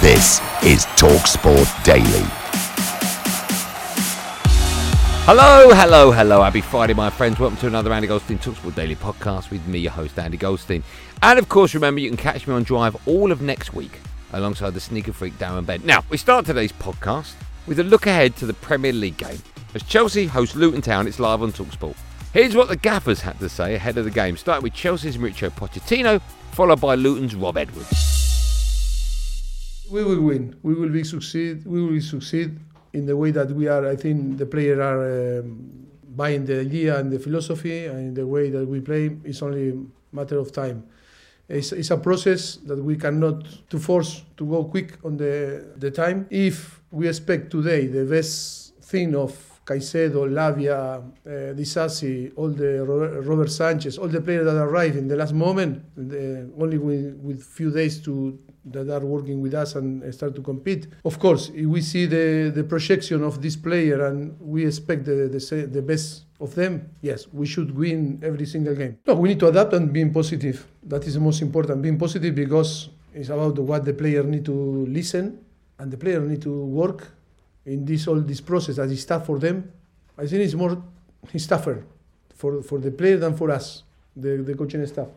This is TalkSport Daily. Hello, hello, hello. Happy Friday, my friends. Welcome to another Andy Goldstein Talksport Daily podcast with me, your host, Andy Goldstein. And of course, remember, you can catch me on Drive all of next week alongside the sneaker freak Darren Bent. Now, we start today's podcast with a look ahead to the Premier League game. As Chelsea host Luton Town, it's live on Talksport. Here's what the gaffers had to say ahead of the game, starting with Chelsea's Mauricio Pochettino, followed by Luton's Rob Edwards. We will win. We will be succeed. We will succeed in the way that we are. I think the players are um, buying the idea and the philosophy and the way that we play. It's only matter of time. It's, it's a process that we cannot to force to go quick on the the time. If we expect today the best thing of Caicedo, Lavia, uh, Disasi, all the Robert, Sanchez, all the players that arrive in the last moment, the, only with, with few days to that are working with us and start to compete. Of course, if we see the, the projection of this player and we expect the, the, the best of them, yes, we should win every single game. No, we need to adapt and being positive. That is the most important. Being positive because it's about what the player need to listen and the player need to work in this all this process that is tough for them. I think it's more it's tougher for, for the player than for us, the, the coaching staff.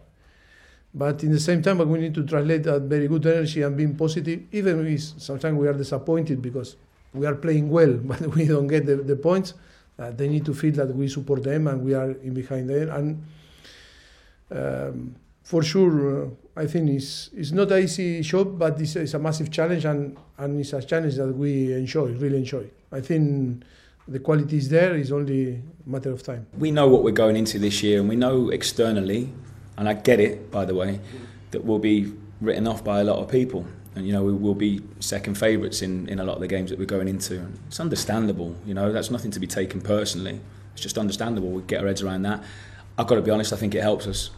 But in the same time, we need to translate that very good energy and being positive, even if sometimes we are disappointed because we are playing well, but we don't get the, the points. Uh, they need to feel that we support them and we are in behind them. And um, for sure, uh, I think it's, it's not an easy job, but it's, it's, a massive challenge and, and it's a challenge that we enjoy, really enjoy. I think the quality is there, it's only a matter of time. We know what we're going into this year and we know externally and I get it, by the way, that we'll be written off by a lot of people. And, you know, we will be second favourites in, in a lot of the games that we're going into. It's understandable, you know, that's nothing to be taken personally. It's just understandable. We get our heads around that. I've got to be honest, I think it helps us.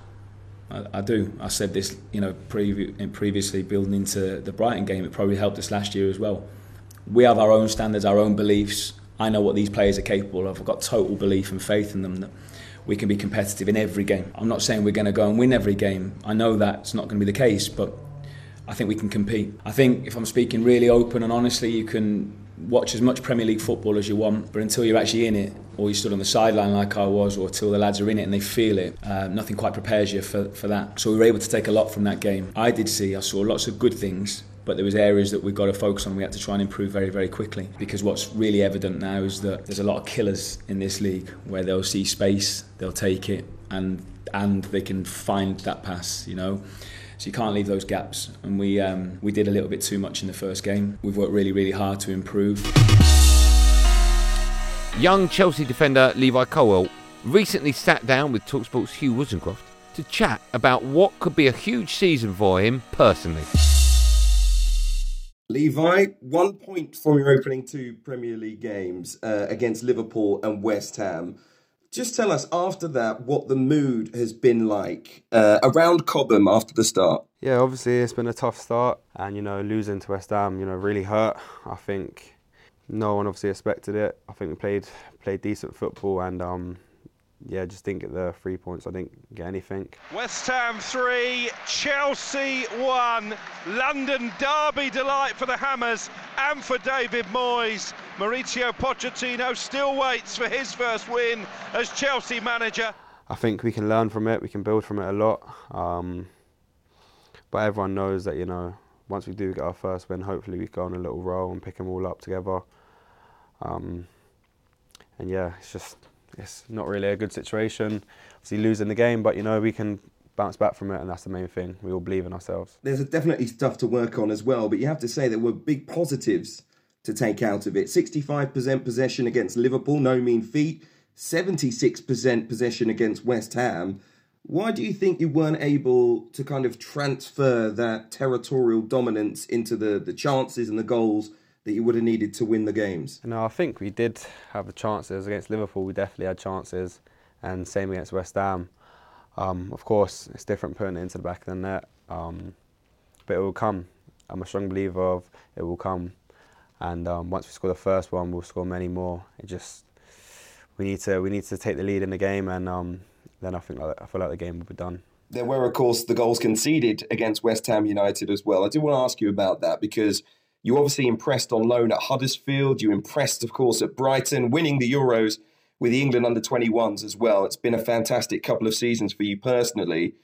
I, I do. I said this, you know, previ- previously building into the Brighton game. It probably helped us last year as well. We have our own standards, our own beliefs. I know what these players are capable of. I've got total belief and faith in them that we can be competitive in every game. I'm not saying we're going to go and win every game. I know that's not going to be the case, but I think we can compete. I think if I'm speaking really open and honestly, you can watch as much Premier League football as you want, but until you're actually in it, or you stood on the sideline like I was, or till the lads are in it and they feel it, uh, nothing quite prepares you for, for that. So we were able to take a lot from that game. I did see, I saw lots of good things, but there was areas that we've got to focus on. We had to try and improve very, very quickly because what's really evident now is that there's a lot of killers in this league where they'll see space, they'll take it, and and they can find that pass. You know. So you can't leave those gaps, and we um, we did a little bit too much in the first game. We've worked really, really hard to improve. Young Chelsea defender Levi Colwill recently sat down with Talksport's Hugh Woozencroft to chat about what could be a huge season for him personally. Levi, one point from your opening two Premier League games uh, against Liverpool and West Ham. Just tell us after that what the mood has been like uh, around Cobham after the start. Yeah, obviously it's been a tough start, and you know losing to West Ham, you know, really hurt. I think no one obviously expected it. I think we played played decent football, and um, yeah, just didn't get the three points. I didn't get anything. West Ham three, Chelsea one. London derby delight for the Hammers and for David Moyes. Mauricio Pochettino still waits for his first win as Chelsea manager. I think we can learn from it. We can build from it a lot. Um, but everyone knows that you know once we do get our first win, hopefully we go on a little roll and pick them all up together. Um, and yeah, it's just it's not really a good situation. Obviously losing the game, but you know we can bounce back from it, and that's the main thing. We all believe in ourselves. There's definitely stuff to work on as well, but you have to say there were big positives to take out of it. 65% possession against Liverpool, no mean feat. 76% possession against West Ham. Why do you think you weren't able to kind of transfer that territorial dominance into the, the chances and the goals that you would have needed to win the games? No, I think we did have the chances against Liverpool. We definitely had chances, and same against West Ham. Um, of course, it's different putting it into the back of the net, um, but it will come. I'm a strong believer of it will come, and um, once we score the first one, we'll score many more. It just we need to we need to take the lead in the game, and um, then I think like, I feel like the game will be done. There were, of course, the goals conceded against West Ham United as well. I do want to ask you about that because you obviously impressed on loan at Huddersfield. You impressed, of course, at Brighton, winning the Euros with the England under 21s as well. It's been a fantastic couple of seasons for you personally.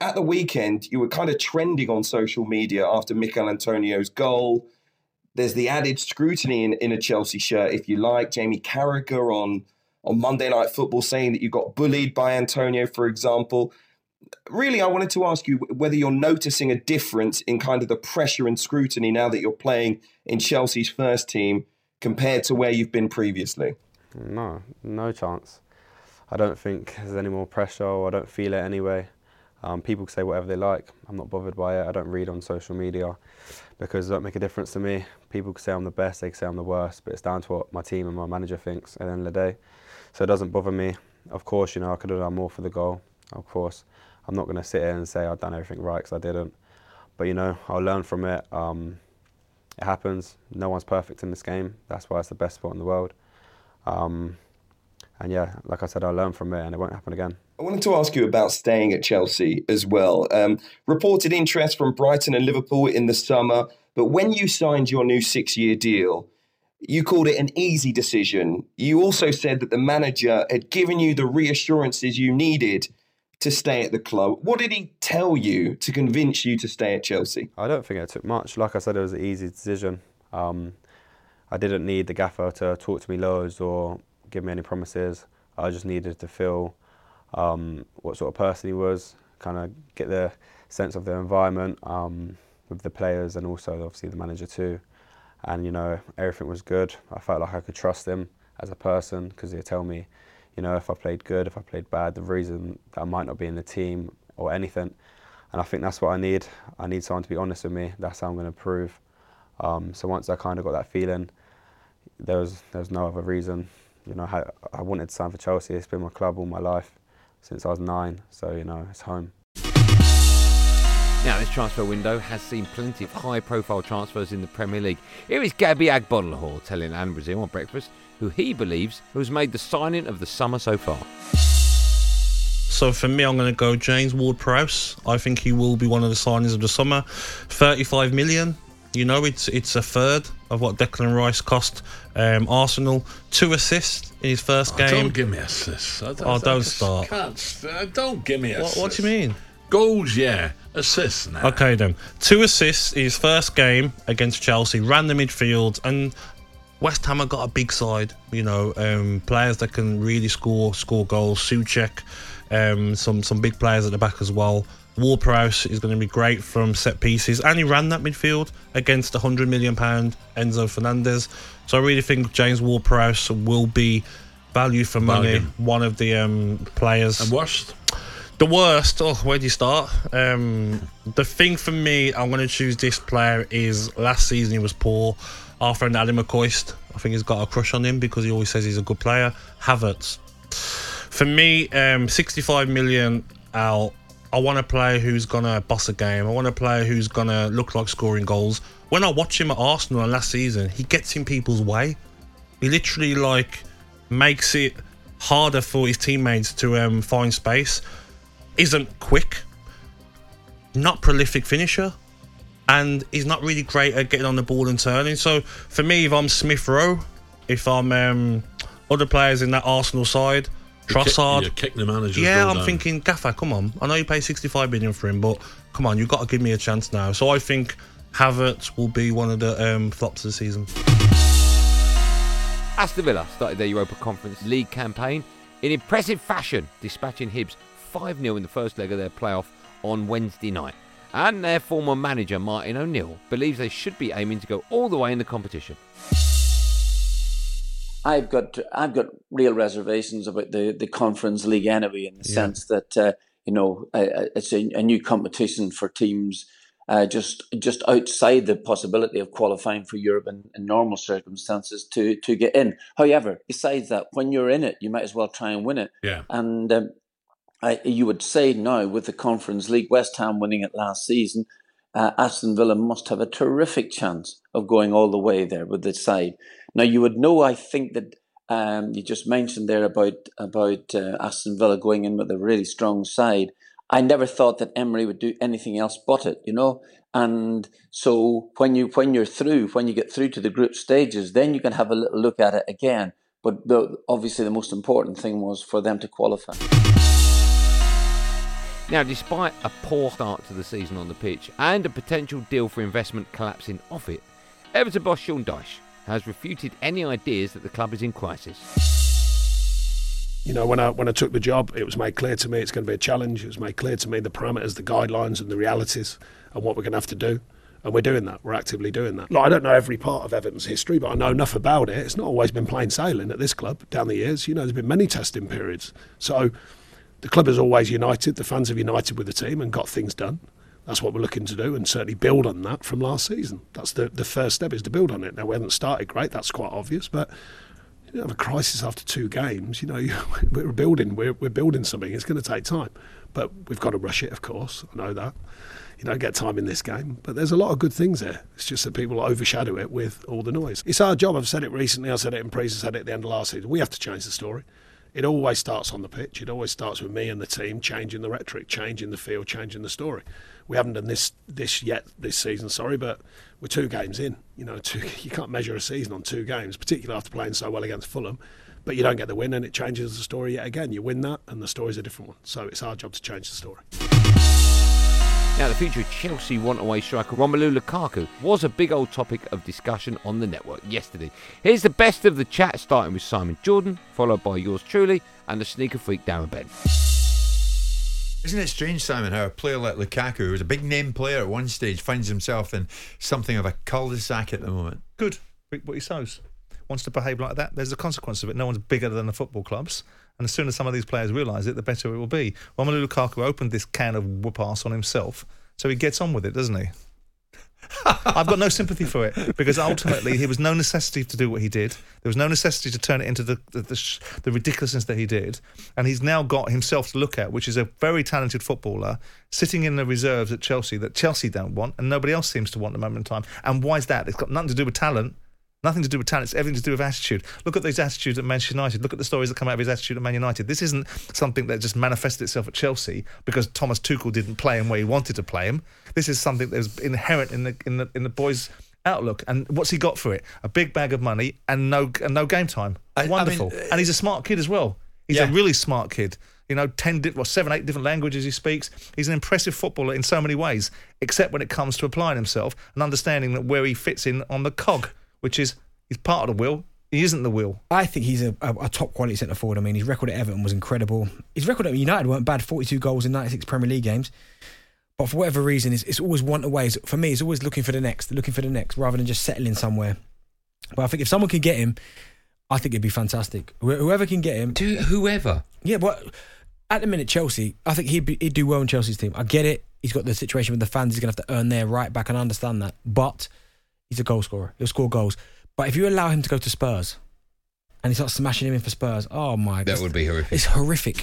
At the weekend, you were kind of trending on social media after Michail Antonio's goal. There's the added scrutiny in, in a Chelsea shirt, if you like. Jamie Carragher on on Monday Night Football saying that you got bullied by Antonio, for example. Really, I wanted to ask you whether you're noticing a difference in kind of the pressure and scrutiny now that you're playing in Chelsea's first team compared to where you've been previously. No, no chance. I don't think there's any more pressure, or I don't feel it anyway. Um, people say whatever they like. I'm not bothered by it. I don't read on social media because it don't make a difference to me. People say I'm the best, they say I'm the worst, but it's down to what my team and my manager thinks at the end of the day. So it doesn't bother me. Of course, you know, I could have done more for the goal. Of course, I'm not going to sit here and say I've done everything right because I didn't. But you know, I'll learn from it. Um, it happens. No one's perfect in this game. That's why it's the best sport in the world. Um, and yeah, like I said, I'll learn from it and it won't happen again. I wanted to ask you about staying at Chelsea as well. Um, reported interest from Brighton and Liverpool in the summer, but when you signed your new six year deal, you called it an easy decision. You also said that the manager had given you the reassurances you needed to stay at the club. What did he tell you to convince you to stay at Chelsea? I don't think it took much. Like I said, it was an easy decision. Um, I didn't need the gaffer to talk to me loads or give me any promises. I just needed to feel um, what sort of person he was, kind of get the sense of the environment um, with the players and also obviously the manager too and you know everything was good. I felt like I could trust him as a person because he'd tell me, you know, if I played good, if I played bad, the reason that I might not be in the team or anything. And I think that's what I need. I need someone to be honest with me. That's how I'm going to prove. Um, so once I kind of got that feeling, there was there was no other reason. You know, I, I wanted to sign for Chelsea. It's been my club all my life since I was nine. So you know, it's home. Now, this transfer window has seen plenty of high profile transfers in the Premier League. Here is Gabby Agbonlahor telling Anne Brazil on breakfast who he believes has made the signing of the summer so far. So for me, I'm going to go James Ward-Prowse. I think he will be one of the signings of the summer. 35 million. You know, it's it's a third of what Declan Rice cost um, Arsenal. Two assists in his first Oh, game. don't give me assists. I don't, Oh, I don't just start. Can't, uh, don't give me What, assists. what do you mean? Goals, yeah. Assists, now. Okay, then. Two assists in his first game against Chelsea, ran the midfield, and West Ham have got a big side. You know, um, players that can really score score goals. Soucek, um, some some big players at the back as well. Ward-Prowse is going to be great from set pieces, and he ran that midfield against a hundred million pound Enzo Fernandez. So I really think James Ward-Prowse will be value for money. Bargain. One of the um, players. And worst? The worst. Oh, where do you start? Um, the thing for me, I'm going to choose this player is last season he was poor. Our friend Adam McCoist, I think he's got a crush on him because he always says he's a good player. Havertz. For me, um, 65 million out. I want a player who's gonna boss a game. I want a player who's gonna look like scoring goals. When I watch him at Arsenal last season, he gets in people's way. He literally like makes it harder for his teammates to um, find space. Isn't quick, not prolific finisher, and he's not really great at getting on the ball and turning. So for me, if I'm Smith Rowe, if I'm um, other players in that Arsenal side, Trossard. You're kicking the manager. Yeah, I'm thinking, Gaffer, come on. I know you pay 65 million for him, but come on, you've got to give me a chance now. So I think Havertz will be one of the um, flops of the season. Aston Villa started their Europa Conference League campaign in impressive fashion, dispatching Hibs 5 0 in the first leg of their playoff on Wednesday night. And their former manager, Martin O'Neill, believes they should be aiming to go all the way in the competition. I've got I've got real reservations about the, the Conference League anyway, in the Yeah. sense that uh, you know uh, it's a, a new competition for teams uh, just just outside the possibility of qualifying for Europe in, in normal circumstances to to get in. However, besides that, when you're in it, you might as well try and win it. Yeah. And um, You would say now with the Conference League, West Ham winning it last season, uh, Aston Villa must have a terrific chance of going all the way there with the side. Now you would know, I think that um, you just mentioned there about about uh, Aston Villa going in with a really strong side. I never thought that Emery would do anything else but it, you know. And so when you when you're through, when you get through to the group stages, then you can have a little look at it again. But the, obviously, the most important thing was for them to qualify. Now, despite a poor start to the season on the pitch and a potential deal for investment collapsing off it, Everton boss Sean Dyche has refuted any ideas that the club is in crisis. You know, when I when I took the job, it was made clear to me it's going to be a challenge. It was made clear to me the parameters, the guidelines, and the realities, and what we're going to have to do. And we're doing that. We're actively doing that. Like, I don't know every part of Everton's history, but I know enough about it. It's not always been plain sailing at this club down the years. You know, there's been many testing periods. So the club is always united. The fans have united with the team and got things done. That's what we're looking to do, and certainly build on that from last season. That's the the first step is to build on it. Now we haven't started great. That's quite obvious, but you don't have a crisis after two games. You know, we're building, we're, we're building something. It's going to take time, but we've got to rush it. Of course, I know that. You don't get time in this game, but there's a lot of good things there. It's just that people overshadow it with all the noise. It's our job. I've said it recently. I said it in pre. I said it at the end of last season. We have to change the story. It always starts on the pitch. It always starts with me and the team changing the rhetoric, changing the field, changing the story. We haven't done this this yet this season, sorry, but we're two games in. You know, two, you can't measure a season on two games, particularly after playing so well against Fulham. But you don't get the win, and it changes the story yet again. You win that, and the story's a different one. So it's our job to change the story. Now, the future of Chelsea want-away striker Romelu Lukaku was a big old topic of discussion on the network yesterday. Here's the best of the chat, starting with Simon Jordan, followed by yours truly, and the sneaker freak Darren Bent. Isn't it strange, Simon, how a player like Lukaku, who was a big name player at one stage, finds himself in something of a cul-de-sac at the moment? Good. What he sows. Wants to behave like that. There's a consequence of it. No one's bigger than the football clubs. And as soon as some of these players realise it, the better it will be. Romelu Lukaku opened this can of whoop ass on himself, so he gets on with it, doesn't he? I've got no sympathy for it because ultimately there was no necessity to do what he did. There was no necessity to turn it into the the, the, sh- the ridiculousness that he did, and he's now got himself to look at, which is a very talented footballer sitting in the reserves at Chelsea that Chelsea don't want, and nobody else seems to want at the moment in time. And why is that? It's got nothing to do with talent. Nothing to do with talent. It's everything to do with attitude. Look at these attitudes at Manchester United. Look at the stories that come out of his attitude at Man United. This isn't something that just manifested itself at Chelsea because Thomas Tuchel didn't play him where he wanted to play him. This is something that was inherent in the in the in the boys' outlook. And what's he got for it? A big bag of money and no and no game time. Wonderful. and he's a smart kid as well. He's a really smart kid. You know, ten, di- well, seven, eight different languages he speaks. He's an impressive footballer in so many ways, except when it comes to applying himself and understanding that where he fits in on the cog, which is he's part of the wheel. He isn't the wheel. I think he's a, a, a top quality centre forward. I mean, his record at Everton was incredible. His record at United weren't bad 42 goals in 96 Premier League games. But for whatever reason, it's, it's always one away. It's- For me, it's always looking for the next, looking for the next, rather than just settling somewhere. But I think if someone can get him, I think it'd be fantastic. Wh- Whoever can get him. Do whoever. Yeah, but at the minute, Chelsea, I think he'd, be, he'd do well in Chelsea's team. I get it. He's got the situation with the fans. He's going to have to earn their right back and I understand that. But he's a goal scorer. He'll score goals. But if you allow him to go to Spurs and he starts smashing him in for Spurs, oh my god. That would be horrific. It's horrific.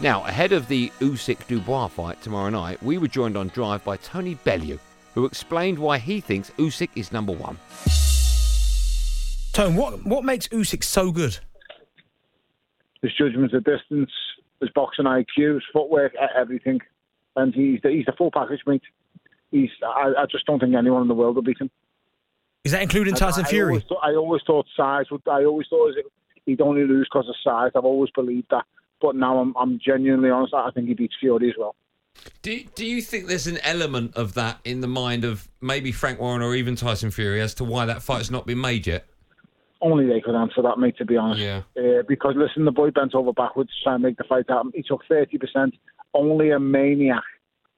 Now, ahead of the Usyk Dubois fight tomorrow night, we were joined on Drive by Tony Bellew, who explained why he thinks Usyk is number one. Tone, what what makes Usyk so good? his judgment of distance, his boxing IQ, his footwork, everything. And he's the, he's the full package, mate. He's I, I just don't think anyone in the world will beat him. Is that including I- Tyson I Fury? Always thought, I always thought size would. I always thought He'd only lose because of size. I've always believed that. But now I'm, I'm genuinely honest. I think he beats Fury as well. Do Do you think there's an element of that in the mind of maybe Frank Warren or even Tyson Fury as to why that fight's not been made yet? Only they could answer that, mate, to be honest. Yeah. Uh, because, listen, the boy bent over backwards to try and make the fight happen. He took 30%. Only a maniac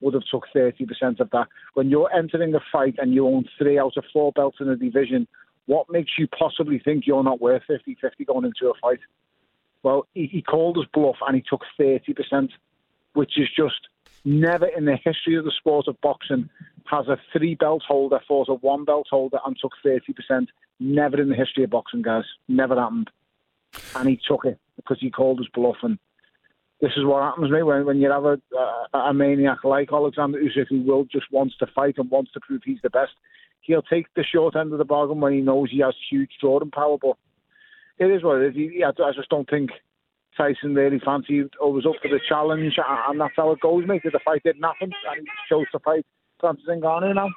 would have took 30% of that. When you're entering a fight and you own three out of four belts in a division, what makes you possibly think you're not worth 50-50 going into a fight? Well, he, he called his bluff and he took 30%, which is just never in the history of the sport of boxing has a three belt holder fought a one belt holder and took 30%. Never in the history of boxing, guys. Never happened. And he took it because he called his bluff. And this is what happens, mate, when, when you have a, a, a maniac like Alexander Usyk who will just wants to fight and wants to prove he's the best. He'll take the short end of the bargain when he knows he has huge drawing power. But it is what it is. He, I, I just don't think Tyson really fancied or was up for the challenge, and that's how it goes, mate. The fight didn't happen, and he chose to fight Francis Ngannou now.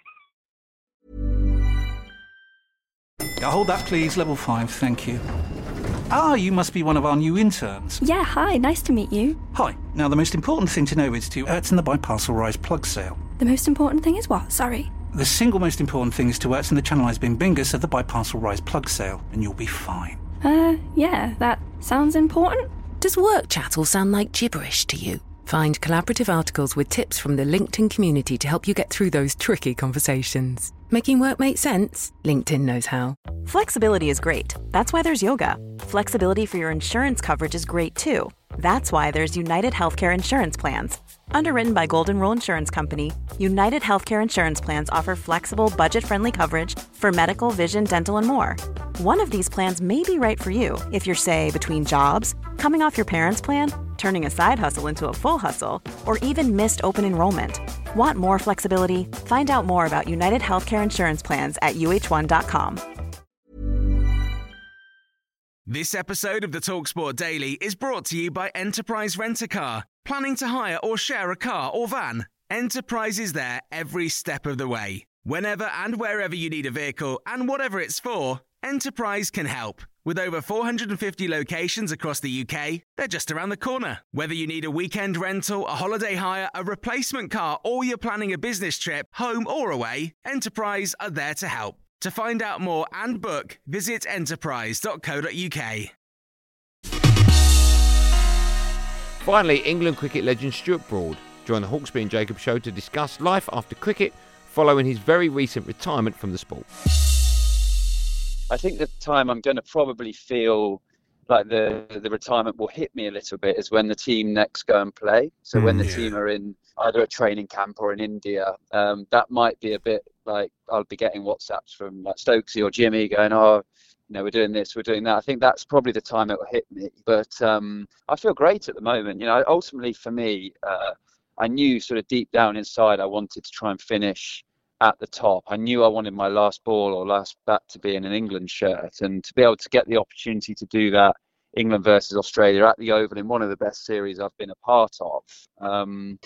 Hold that, please. Level 5, thank you. Ah, you must be one of our new interns. Yeah, hi, nice to meet you. Hi. Now, the most important thing to know is to Ertz and the Biparcel Rise plug sale. The most important thing is what? Sorry. The single most important thing is to Ertz and the Channelized Bing Bingus of the Biparcel Rise plug sale, and you'll be fine. Uh, yeah, that sounds important. Does work chat all sound like gibberish to you? Find collaborative articles with tips from the LinkedIn community to help you get through those tricky conversations. Making work make sense? LinkedIn knows how. Flexibility is great. That's why there's yoga. Flexibility for your insurance coverage is great too. That's why there's United Healthcare Insurance Plans. Underwritten by Golden Rule Insurance Company, United Healthcare Insurance Plans offer flexible, budget friendly coverage for medical, vision, dental, and more. One of these plans may be right for you if you're, say, between jobs, coming off your parents' plan, turning a side hustle into a full hustle, or even missed open enrollment. Want more flexibility? Find out more about United Healthcare Insurance Plans at uh1.com. This episode of the Talksport Daily is brought to you by Enterprise Rent a Car. Planning to hire or share a car or van? Enterprise is there every step of the way. Whenever and wherever you need a vehicle and whatever it's for, Enterprise can help. With over 450 locations across the UK, they're just around the corner. Whether you need a weekend rental, a holiday hire, a replacement car, or you're planning a business trip, home or away, Enterprise are there to help. To find out more and book, visit enterprise.co.uk. Finally, England cricket legend Stuart Broad joined the Hawksbee and Jacob show to discuss life after cricket following his very recent retirement from the sport. I think the time I'm going to probably feel like the the retirement will hit me a little bit is when the team next go and play. So when the Mm. team are in either a training camp or in India, um, that might be a bit like I'll be getting WhatsApps from like Stokesy or Jimmy going, "Oh, you know, we're doing this, we're doing that." I think that's probably the time it will hit me. But um, I feel great at the moment. You know, ultimately for me, uh, I knew sort of deep down inside I wanted to try and finish at the top. I knew I wanted my last ball or last bat to be in an England shirt, and to be able to get the opportunity to do that, England versus Australia at the Oval in one of the best series I've been a part of, um,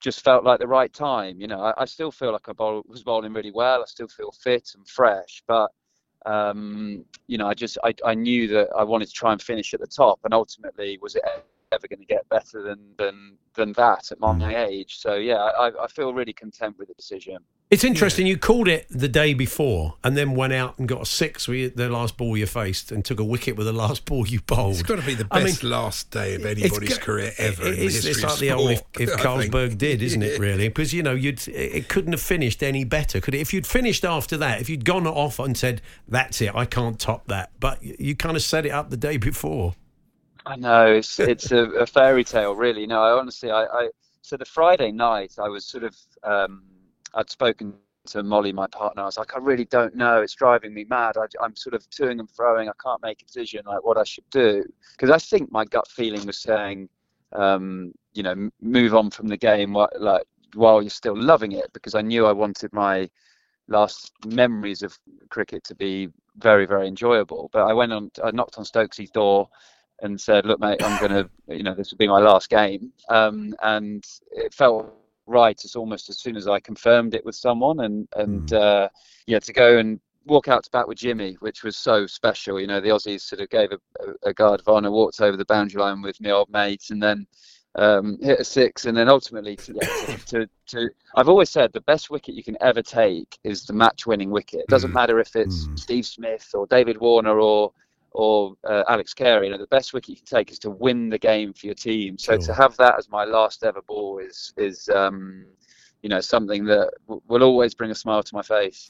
just felt like the right time. You know, I, I still feel like I bowl, was bowling really well. I still feel fit and fresh, but um, you know, I just I, I knew that I wanted to try and finish at the top, and ultimately, was it ever going to get better than than than that at my mm. age? So yeah, I, I feel really content with the decision. It's interesting. You called it the day before, and then went out and got a six with the last ball you faced, and took a wicket with the last ball you bowled. It's got to be the I best mean, last day of anybody's go- career ever. in the It's, history it's of like the old if, sport, if Carlsberg did, isn't it? Really, because you know you'd it couldn't have finished any better, could it? If you'd finished after that, if you'd gone off and said that's it, I can't top that, but you, you kind of set it up the day before. I know it's it's a, a fairy tale, really. No, I honestly, I, I so the Friday night, I was sort of, um, I'd spoken to Molly, my partner. I was like, I really don't know. It's driving me mad. I, I'm sort of toing and froing. I can't make a decision like what I should do because I think my gut feeling was saying, um, you know, move on from the game while, like while you're still loving it because I knew I wanted my last memories of cricket to be very very enjoyable. But I went on, I knocked on Stokesy's door and said, "Look, mate, I'm gonna, you know, this will be my last game," um, and it felt right as almost as soon as I confirmed it with someone, and and uh, yeah, to go and walk out to bat with Jimmy, which was so special. You know, the Aussies sort of gave a, a, a guard of honour, walked over the boundary line with me old mates, and then um, hit a six, and then ultimately to, yeah, to, to, to, I've always said the best wicket you can ever take is the match-winning wicket. It doesn't matter if it's Steve Smith or David Warner or or uh, Alex Carey. You know, the best wicket you can take is to win the game for your team. So to have that as my last ever ball is is um, you know something that w- will always bring a smile to my face.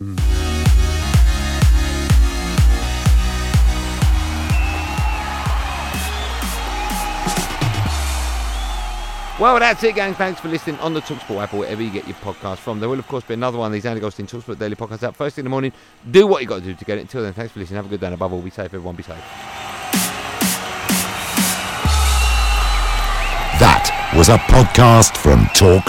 Well, that's it, gang. Thanks for listening on the Talksport app or wherever you get your podcast from. There will, of course, be another one of these Andy Goldstein Talksport Daily podcasts out first thing in the morning. Do what you got to do to get it. Until then, thanks for listening. Have a good day. And above all, be safe. Everyone, be safe. That was a podcast from Talk